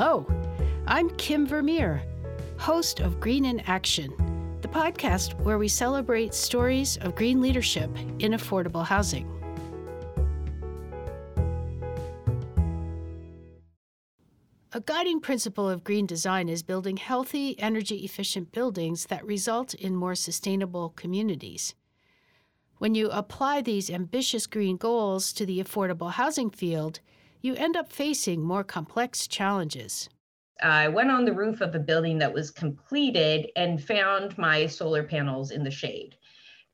Hello, I'm Kim Vermeer, host of Green in Action, the podcast where we celebrate stories of green leadership in affordable housing. A guiding principle of green design is building healthy, energy efficient buildings that result in more sustainable communities. When you apply these ambitious green goals to the affordable housing field, you end up facing more complex challenges. I went on the roof of a building that was completed and found my solar panels in the shade.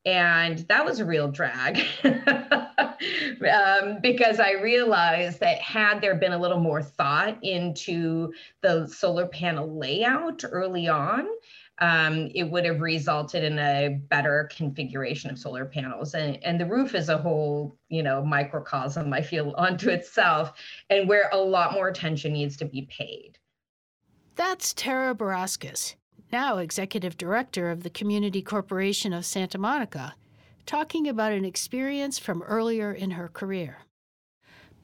And that was a real drag um, because I realized that had there been a little more thought into the solar panel layout early on, um, it would have resulted in a better configuration of solar panels. And, and the roof is a whole, you know, microcosm, I feel, onto itself, and where a lot more attention needs to be paid. That's Tara Barauskas, now executive director of the Community Corporation of Santa Monica, talking about an experience from earlier in her career.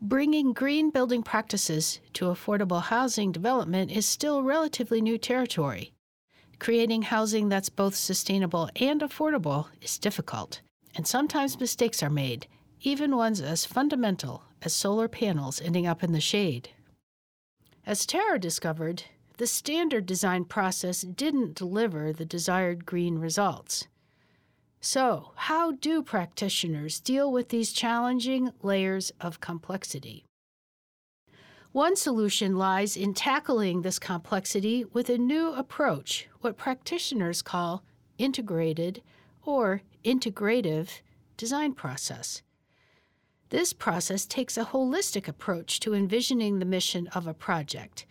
Bringing green building practices to affordable housing development is still relatively new territory. Creating housing that's both sustainable and affordable is difficult, and sometimes mistakes are made, even ones as fundamental as solar panels ending up in the shade. As Tara discovered, the standard design process didn't deliver the desired green results. So, how do practitioners deal with these challenging layers of complexity? One solution lies in tackling this complexity with a new approach, what practitioners call integrated or integrative design process. This process takes a holistic approach to envisioning the mission of a project,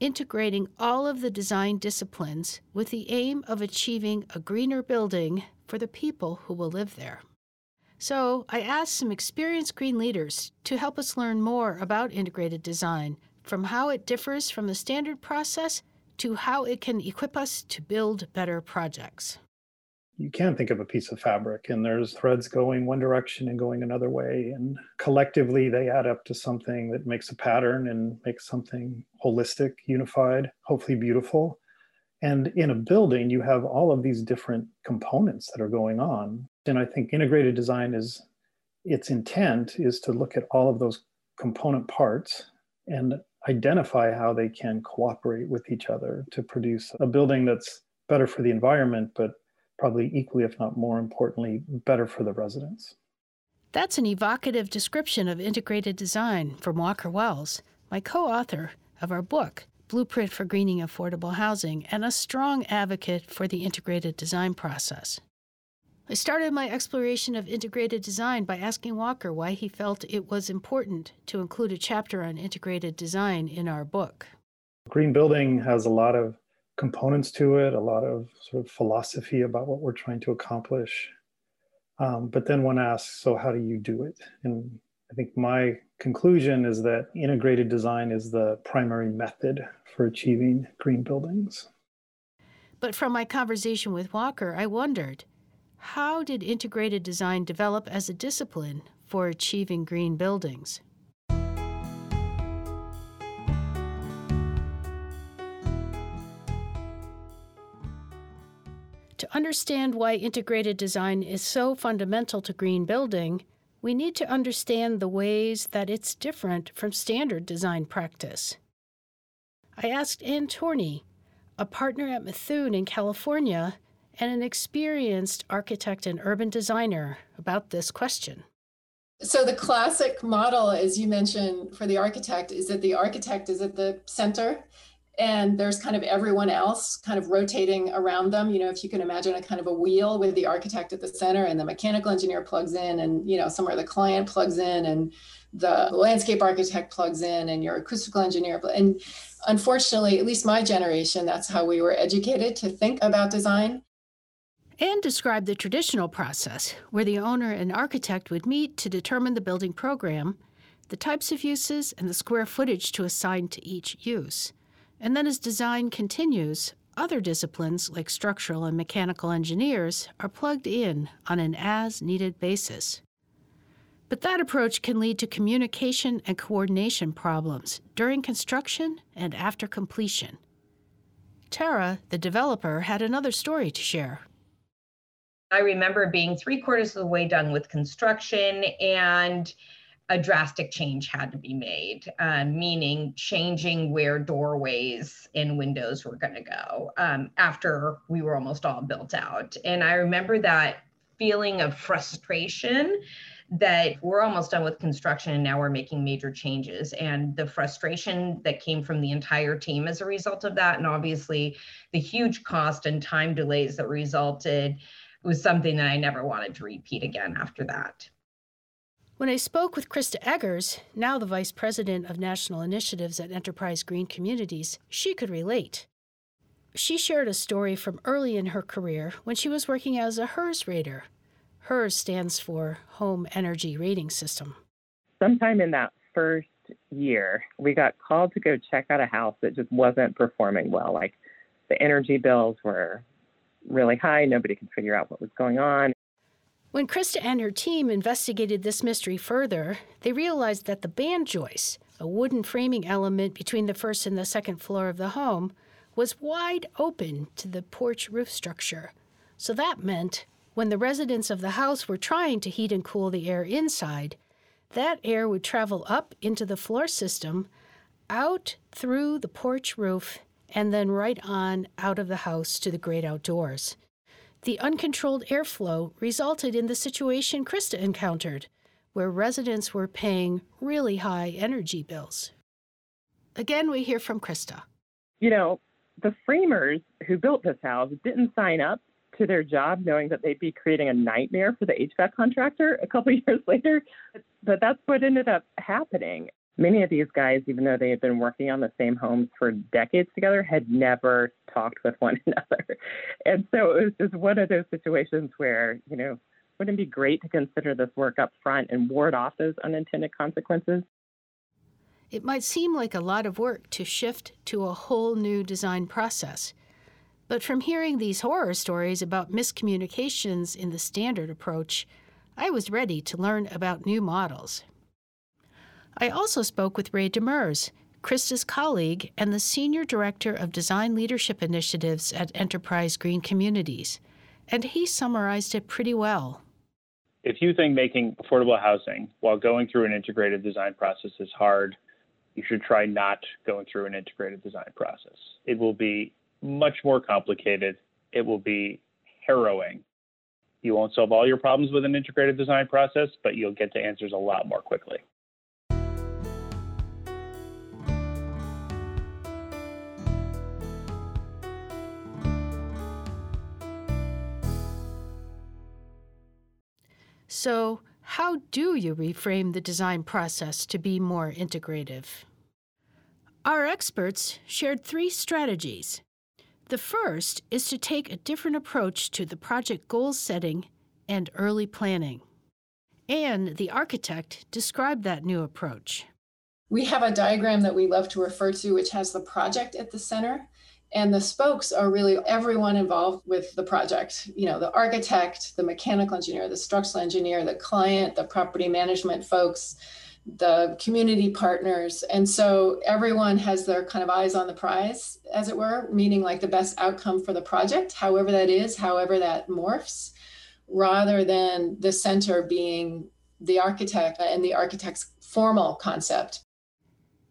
integrating all of the design disciplines with the aim of achieving a greener building for the people who will live there. So I asked some experienced green leaders to help us learn more about integrated design, from how it differs from the standard process to how it can equip us to build better projects. You can think of a piece of fabric, and there's threads going one direction and going another way. And collectively, they add up to something that makes a pattern and makes something holistic, unified, hopefully beautiful. And in a building, you have all of these different components that are going on. And I think integrated design is its intent is to look at all of those component parts and identify how they can cooperate with each other to produce a building that's better for the environment, but probably equally, if not more importantly, better for the residents. That's an evocative description of integrated design from Walker Wells, my co author of our book, Blueprint for Greening Affordable Housing, and a strong advocate for the integrated design process. I started my exploration of integrated design by asking Walker why he felt it was important to include a chapter on integrated design in our book. Green building has a lot of components to it, a lot of sort of philosophy about what we're trying to accomplish. Um, but then one asks, so how do you do it? And I think my conclusion is that integrated design is the primary method for achieving green buildings. But from my conversation with Walker, I wondered how did integrated design develop as a discipline for achieving green buildings? To understand why integrated design is so fundamental to green building, we need to understand the ways that it's different from standard design practice. I asked Anne Torney, a partner at Mithun in California and an experienced architect and urban designer, about this question. So, the classic model, as you mentioned, for the architect is that the architect is at the center and there's kind of everyone else kind of rotating around them you know if you can imagine a kind of a wheel with the architect at the center and the mechanical engineer plugs in and you know somewhere the client plugs in and the landscape architect plugs in and your acoustical engineer and unfortunately at least my generation that's how we were educated to think about design and describe the traditional process where the owner and architect would meet to determine the building program the types of uses and the square footage to assign to each use and then as design continues, other disciplines like structural and mechanical engineers are plugged in on an as needed basis. But that approach can lead to communication and coordination problems during construction and after completion. Tara, the developer, had another story to share. I remember being three quarters of the way done with construction and a drastic change had to be made, uh, meaning changing where doorways and windows were going to go um, after we were almost all built out. And I remember that feeling of frustration that we're almost done with construction and now we're making major changes and the frustration that came from the entire team as a result of that and obviously the huge cost and time delays that resulted was something that I never wanted to repeat again after that. When I spoke with Krista Eggers, now the Vice President of National Initiatives at Enterprise Green Communities, she could relate. She shared a story from early in her career when she was working as a HERS rater, HERS stands for Home Energy Rating System. Sometime in that first year, we got called to go check out a house that just wasn't performing well. Like the energy bills were really high, nobody could figure out what was going on. When Krista and her team investigated this mystery further, they realized that the band joist, a wooden framing element between the first and the second floor of the home, was wide open to the porch roof structure. So that meant when the residents of the house were trying to heat and cool the air inside, that air would travel up into the floor system, out through the porch roof, and then right on out of the house to the great outdoors. The uncontrolled airflow resulted in the situation Krista encountered, where residents were paying really high energy bills. Again, we hear from Krista. You know, the framers who built this house didn't sign up to their job knowing that they'd be creating a nightmare for the HVAC contractor a couple years later. But that's what ended up happening. Many of these guys, even though they had been working on the same homes for decades together, had never talked with one another. And so it was just one of those situations where, you know, wouldn't it be great to consider this work up front and ward off those unintended consequences? It might seem like a lot of work to shift to a whole new design process. But from hearing these horror stories about miscommunications in the standard approach, I was ready to learn about new models. I also spoke with Ray Demers, Krista's colleague and the Senior Director of Design Leadership Initiatives at Enterprise Green Communities, and he summarized it pretty well. If you think making affordable housing while going through an integrated design process is hard, you should try not going through an integrated design process. It will be much more complicated. It will be harrowing. You won't solve all your problems with an integrated design process, but you'll get to answers a lot more quickly. So, how do you reframe the design process to be more integrative? Our experts shared three strategies the first is to take a different approach to the project goal setting and early planning. And the architect described that new approach. We have a diagram that we love to refer to, which has the project at the center. And the spokes are really everyone involved with the project. You know, the architect, the mechanical engineer, the structural engineer, the client, the property management folks, the community partners. And so everyone has their kind of eyes on the prize, as it were, meaning like the best outcome for the project, however that is, however that morphs, rather than the center being the architect and the architect's formal concept.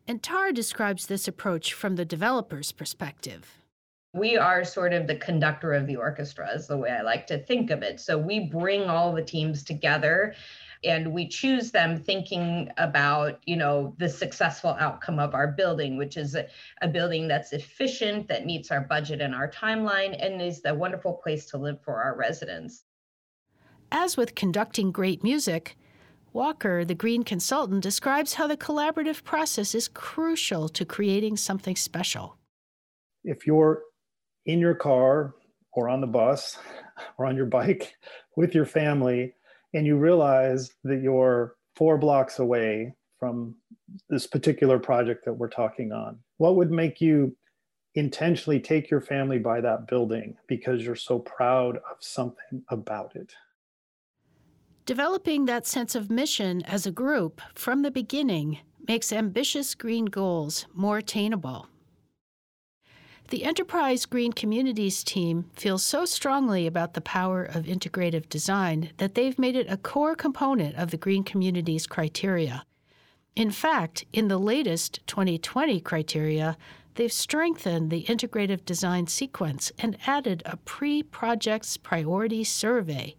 And Tara describes this approach from the developer's perspective. We are sort of the conductor of the orchestra, is the way I like to think of it. So we bring all the teams together and we choose them thinking about you know the successful outcome of our building which is a, a, building that's efficient that meets our budget and our timeline and is a wonderful place to live for our residents as with conducting great music walker the green consultant describes how the collaborative process is crucial to creating something special if you're in your car or on the bus or on your bike with your family and you realize that you're four blocks away from this particular project that we're talking on, what would make you intentionally take your family by that building because you're so proud of something about it? Developing that sense of mission as a group from the beginning makes ambitious green goals more attainable. The Enterprise Green Communities team feels so strongly about the power of integrative design that they've made it a core component of the Green Communities criteria. In fact, in the latest 2020 criteria, they've strengthened the integrative design sequence and added a pre projects priority survey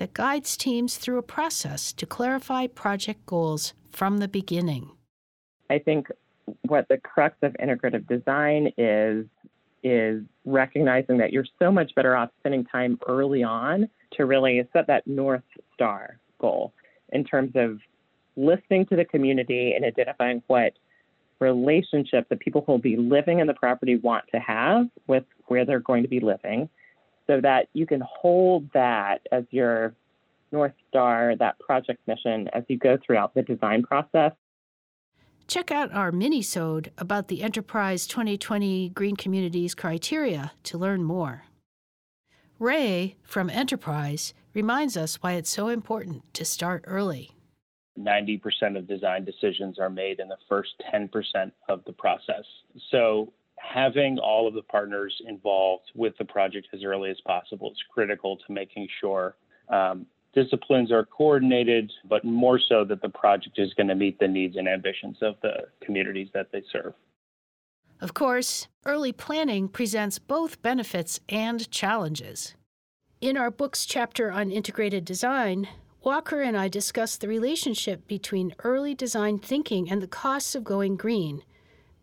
that guides teams through a process to clarify project goals from the beginning. I think what the crux of integrative design is is recognizing that you're so much better off spending time early on to really set that north star goal in terms of listening to the community and identifying what relationships the people who will be living in the property want to have with where they're going to be living so that you can hold that as your North Star, that project mission as you go throughout the design process. Check out our mini-sode about the Enterprise 2020 Green Communities criteria to learn more. Ray from Enterprise reminds us why it's so important to start early. 90% of design decisions are made in the first 10% of the process. So having all of the partners involved with the project as early as possible is critical to making sure um, disciplines are coordinated, but more so that the project is going to meet the needs and ambitions of the communities that they serve. Of course, early planning presents both benefits and challenges. In our book's chapter on integrated design, Walker and I discuss the relationship between early design thinking and the costs of going green.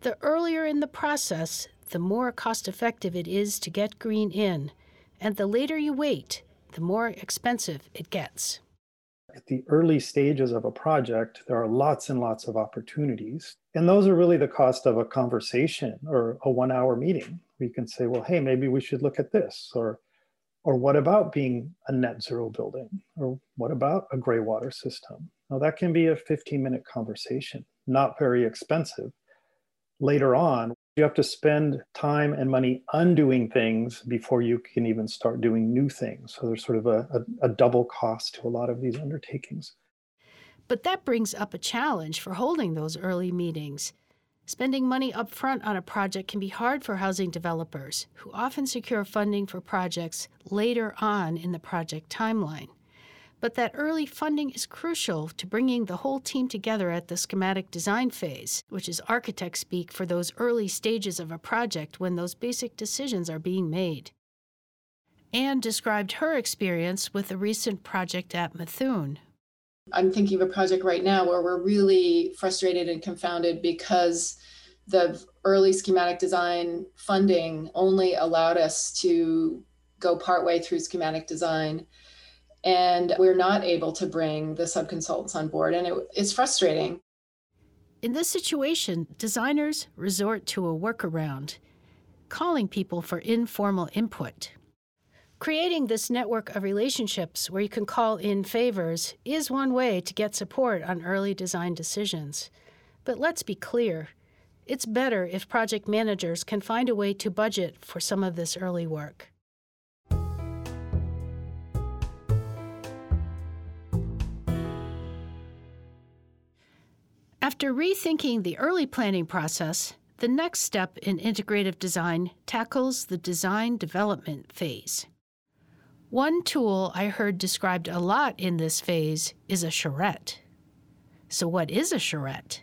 The earlier in the process, the more cost effective it is to get green in, and the later you wait, the more expensive it gets. At the early stages of a project, there are lots and lots of opportunities. And those are really the cost of a conversation or a one hour meeting. We can say, well, hey, maybe we should look at this, or or what about being a net zero building? Or what about a gray water system? Now, that can be a 15 minute conversation, not very expensive. Later on, you have to spend time and money undoing things before you can even start doing new things. So there's sort of a, a, a double cost to a lot of these undertakings. But that brings up a challenge for holding those early meetings. Spending money upfront on a project can be hard for housing developers, who often secure funding for projects later on in the project timeline. But that early funding is crucial to bringing the whole team together at the schematic design phase, which is architect speak for those early stages of a project when those basic decisions are being made. Anne described her experience with a recent project at Mithun, I'm thinking of a project right now where we're really frustrated and confounded because the early schematic design funding only allowed us to go partway through schematic design and we're not able to bring the subconsultants on board and it, it's frustrating in this situation designers resort to a workaround calling people for informal input Creating this network of relationships where you can call in favors is one way to get support on early design decisions. But let's be clear it's better if project managers can find a way to budget for some of this early work. After rethinking the early planning process, the next step in integrative design tackles the design development phase. One tool I heard described a lot in this phase is a charrette. So, what is a charrette?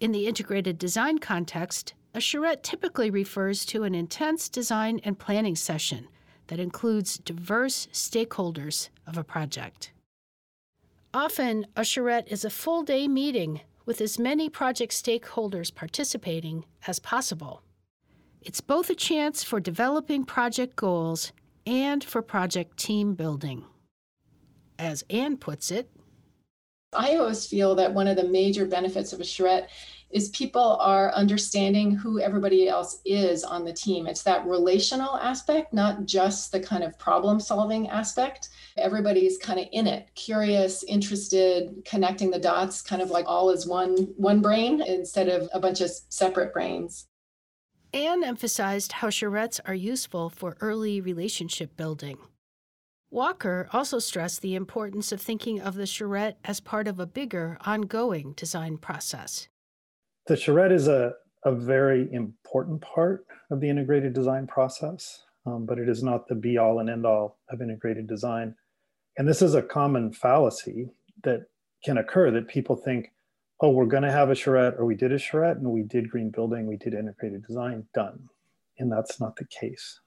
In the integrated design context, a charrette typically refers to an intense design and planning session that includes diverse stakeholders of a project. Often, a charrette is a full day meeting with as many project stakeholders participating as possible. It's both a chance for developing project goals and for project team building. As Anne puts it, I always feel that one of the major benefits of a charrette is people are understanding who everybody else is on the team. It's that relational aspect, not just the kind of problem solving aspect. Everybody's kind of in it, curious, interested, connecting the dots, kind of like all is one one brain instead of a bunch of separate brains. Anne emphasized how charrettes are useful for early relationship building. Walker also stressed the importance of thinking of the charrette as part of a bigger, ongoing design process. The charrette is a, a very important part of the integrated design process, um, but it is not the be all and end all of integrated design. And this is a common fallacy that can occur that people think, oh, we're going to have a charrette, or we did a charrette, and we did green building, we did integrated design, done. And that's not the case.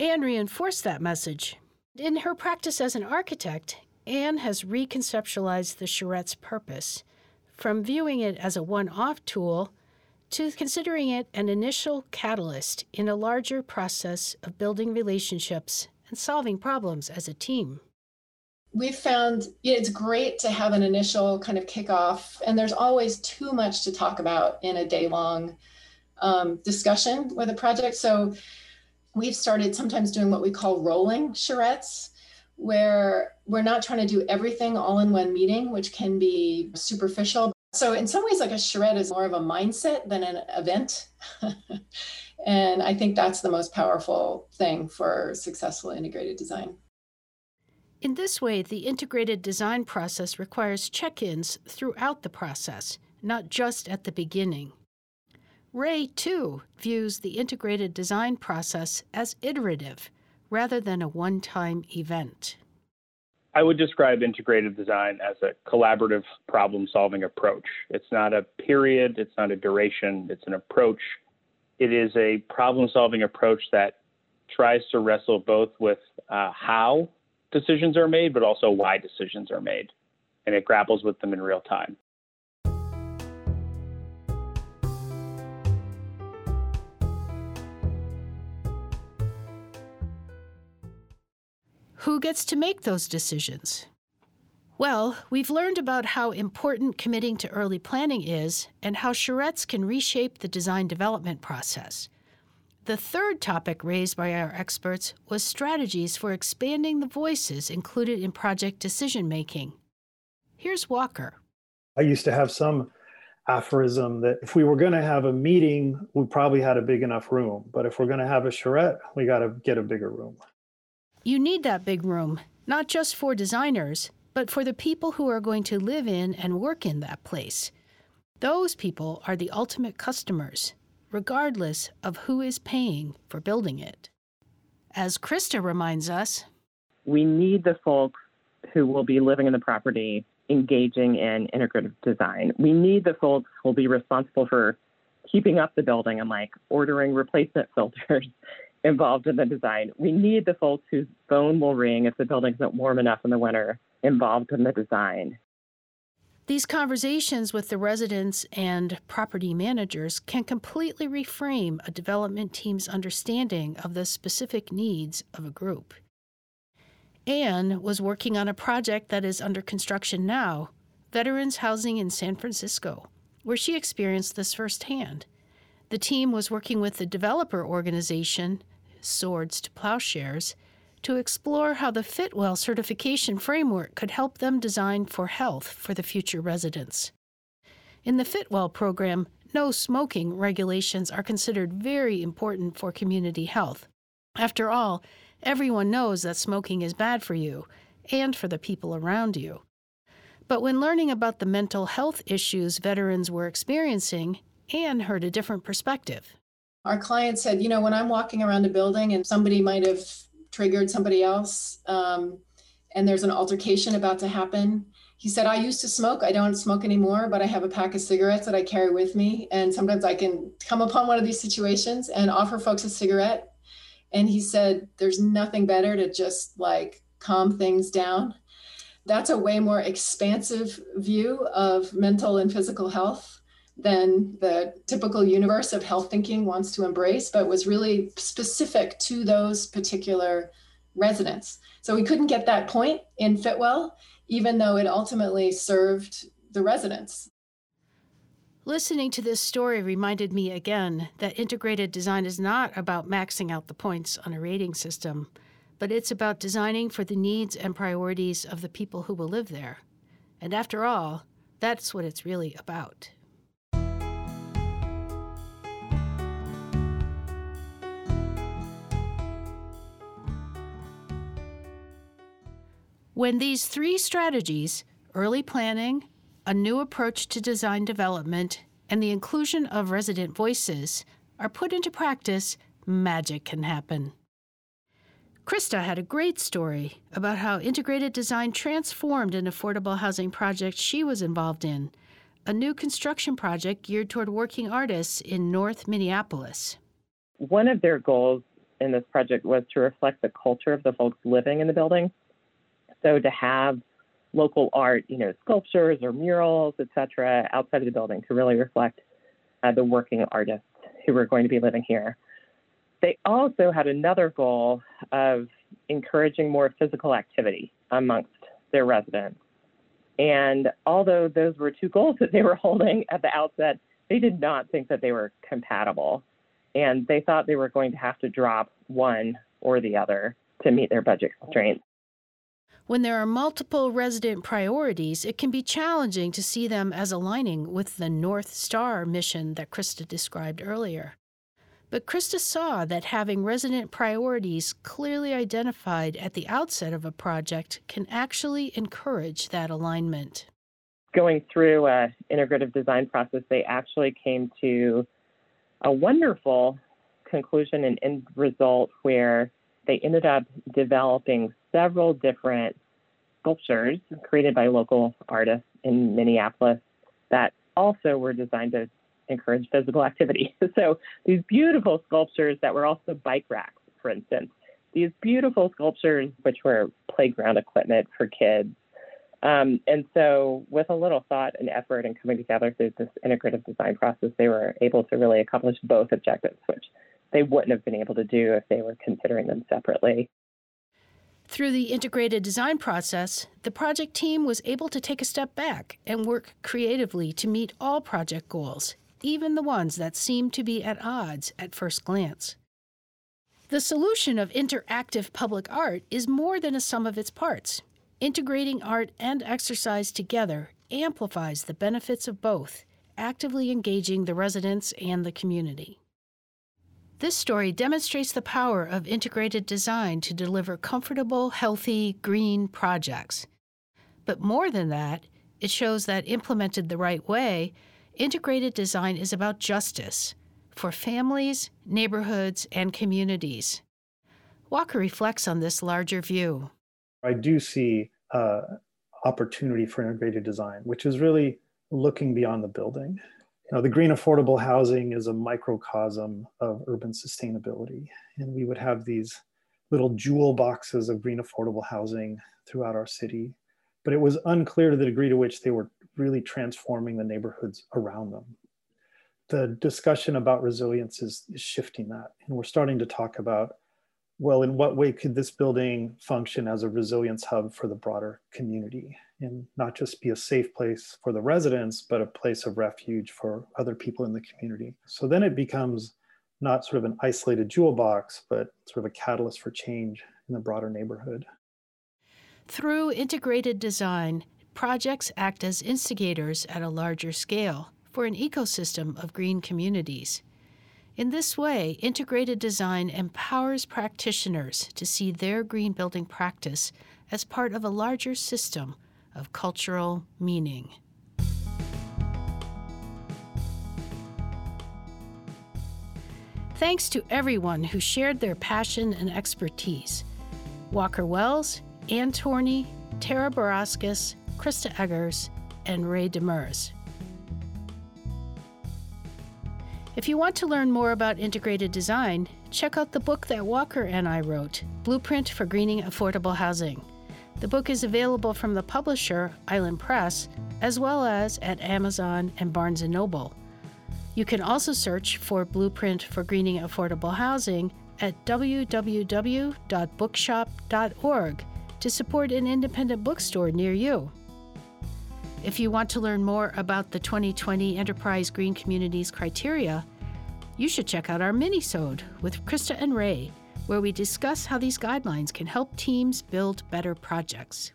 Anne reinforced that message. In her practice as an architect, Anne has reconceptualized the charrette's purpose from viewing it as a one off tool to considering it an initial catalyst in a larger process of building relationships and solving problems as a team. We've found it's great to have an initial kind of kickoff, and there's always too much to talk about in a day long um, discussion with a project. So we've started sometimes doing what we call rolling charrettes, where we're not trying to do everything all in one meeting, which can be superficial. So, in some ways, like a charrette is more of a mindset than an event. and I think that's the most powerful thing for successful integrated design. In this way, the integrated design process requires check ins throughout the process, not just at the beginning. Ray, too, views the integrated design process as iterative rather than a one time event. I would describe integrated design as a collaborative problem solving approach. It's not a period, it's not a duration, it's an approach. It is a problem solving approach that tries to wrestle both with uh, how decisions are made, but also why decisions are made. And it grapples with them in real time. Who gets to make those decisions? Well, we've learned about how important committing to early planning is and how charrettes can reshape the design development process. The third topic raised by our experts was strategies for expanding the voices included in project decision making. Here's Walker. I used to have some aphorism that if we were going to have a meeting, we probably had a big enough room. But if we're going to have a charrette, we got to get a bigger room. You need that big room, not just for designers, but for the people who are going to live in and work in that place. Those people are the ultimate customers, regardless of who is paying for building it. As Krista reminds us, we need the folks who will be living in the property engaging in integrative design. We need the folks who will be responsible for keeping up the building and like ordering replacement filters involved in the design. We need the folks whose phone will ring if the building isn't warm enough in the winter involved in the design. These conversations with the residents and property managers can completely reframe a development team's understanding of the specific needs of a group. Anne was working on a project that is under construction now, Veterans Housing in San Francisco, where she experienced this firsthand. The team was working with the developer organization Swords to Plowshares, to explore how the Fitwel certification framework could help them design for health for the future residents. In the Fitwel program, no smoking regulations are considered very important for community health. After all, everyone knows that smoking is bad for you and for the people around you. But when learning about the mental health issues veterans were experiencing, Anne heard a different perspective. Our client said, you know, when I'm walking around a building and somebody might have triggered somebody else um, and there's an altercation about to happen, he said, I used to smoke. I don't smoke anymore, but I have a pack of cigarettes that I carry with me. And sometimes I can come upon one of these situations and offer folks a cigarette. And he said, there's nothing better to just like calm things down. That's a way more expansive view of mental and physical health than the typical universe of health thinking wants to embrace, but was really specific to those particular residents. So we couldn't get that point in Fitwel, even though it ultimately served the residents. Listening to this story reminded me again that integrated design is not about maxing out the points on a rating system, but it's about designing for the needs and priorities of the people who will live there. And after all, that's what it's really about. When these three strategies early planning, a new approach to design development, and the inclusion of resident voices are put into practice, magic can happen. Krista had a great story about how integrated design transformed an affordable housing project she was involved in, a new construction project geared toward working artists in North Minneapolis. One of their goals in this project was to reflect the culture of the folks living in the building. So to have local art, you know, sculptures or murals, etc., outside of the building to really reflect uh, the working artists who were going to be living here. They also had another goal of encouraging more physical activity amongst their residents. And although those were two goals that they were holding at the outset, they did not think that they were compatible. And they thought they were going to have to drop one or the other to meet their budget constraints. When there are multiple resident priorities, it can be challenging to see them as aligning with the North Star mission that Krista described earlier. But Krista saw that having resident priorities clearly identified at the outset of a project can actually encourage that alignment. Going through an integrative design process, they actually came to a wonderful conclusion and end result where they ended up developing several different sculptures created by local artists in Minneapolis that also were designed to encourage physical activity. So these beautiful sculptures that were also bike racks, for instance, these beautiful sculptures which were playground equipment for kids. Um, and so, with a little thought and effort and coming together through this integrative design process, they were able to really accomplish both objectives, which they wouldn't have been able to do if they were considering them separately. Through the integrated design process, the project team was able to take a step back and work creatively to meet all project goals, even the ones that seem to be at odds at first glance. The solution of interactive public art is more than a sum of its parts. Integrating art and exercise together amplifies the benefits of both, actively engaging the residents and the community. This story demonstrates the power of integrated design to deliver comfortable, healthy, green projects. But more than that, it shows that implemented the right way, Integrated design is about justice for families, neighborhoods, and communities. Walker reflects on this larger view. I do see uh, opportunity for integrated design, which is really looking beyond the building. Know, the green affordable housing is a microcosm of urban sustainability, and we would have these little jewel boxes of green affordable housing throughout our city. But it was unclear to the degree to which they were really transforming the neighborhoods around them. The discussion about resilience is, is shifting that. And we're starting to talk about well, in what way could this building function as a resilience hub for the broader community and not just be a safe place for the residents, but a place of refuge for other people in the community? So then it becomes not sort of an isolated jewel box, but sort of a catalyst for change in the broader neighborhood. Through integrated design, Projects act as instigators at a larger scale for an ecosystem of green communities. In this way, integrated design empowers practitioners to see their green building practice as part of a larger system of cultural meaning. Thanks to everyone who shared their passion and expertise Walker Wells, Anne Torney, Tara Barauskas, Krista Eggers, and Ray Demers. If you want to learn more about integrated design, check out the book that Walker and I wrote, Blueprint for Greening Affordable Housing. The book is available from the publisher, Island Press, as well as at Amazon and Barnes & Noble. You can also search for Blueprint for Greening Affordable Housing at www.bookshop.org to support an independent bookstore near you. If you want to learn more about the 2020 Enterprise Green Communities criteria, you should check out our mini-sode with Krista and Ray, where we discuss how these guidelines can help teams build better projects.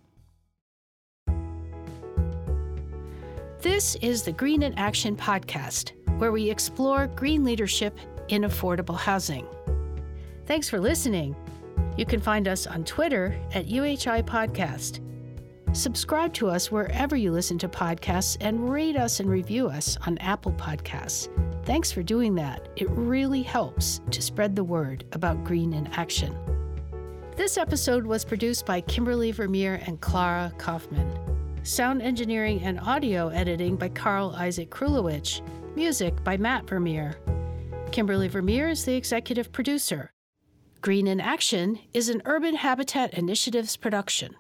This is the Green in Action podcast, where we explore green leadership in affordable housing. Thanks for listening. You can find us on Twitter at UHI Podcast Subscribe to us wherever you listen to podcasts and rate us and review us on Apple Podcasts. Thanks for doing that. It really helps to spread the word about green in action. This episode was produced by Kimberly Vermeer and Clara Kaufman. Sound engineering and audio editing by Carl Isaac Krulowich. Music by Matt Vermeer. Kimberly Vermeer is the executive producer. Green in Action is an Urban Habitat Initiatives production.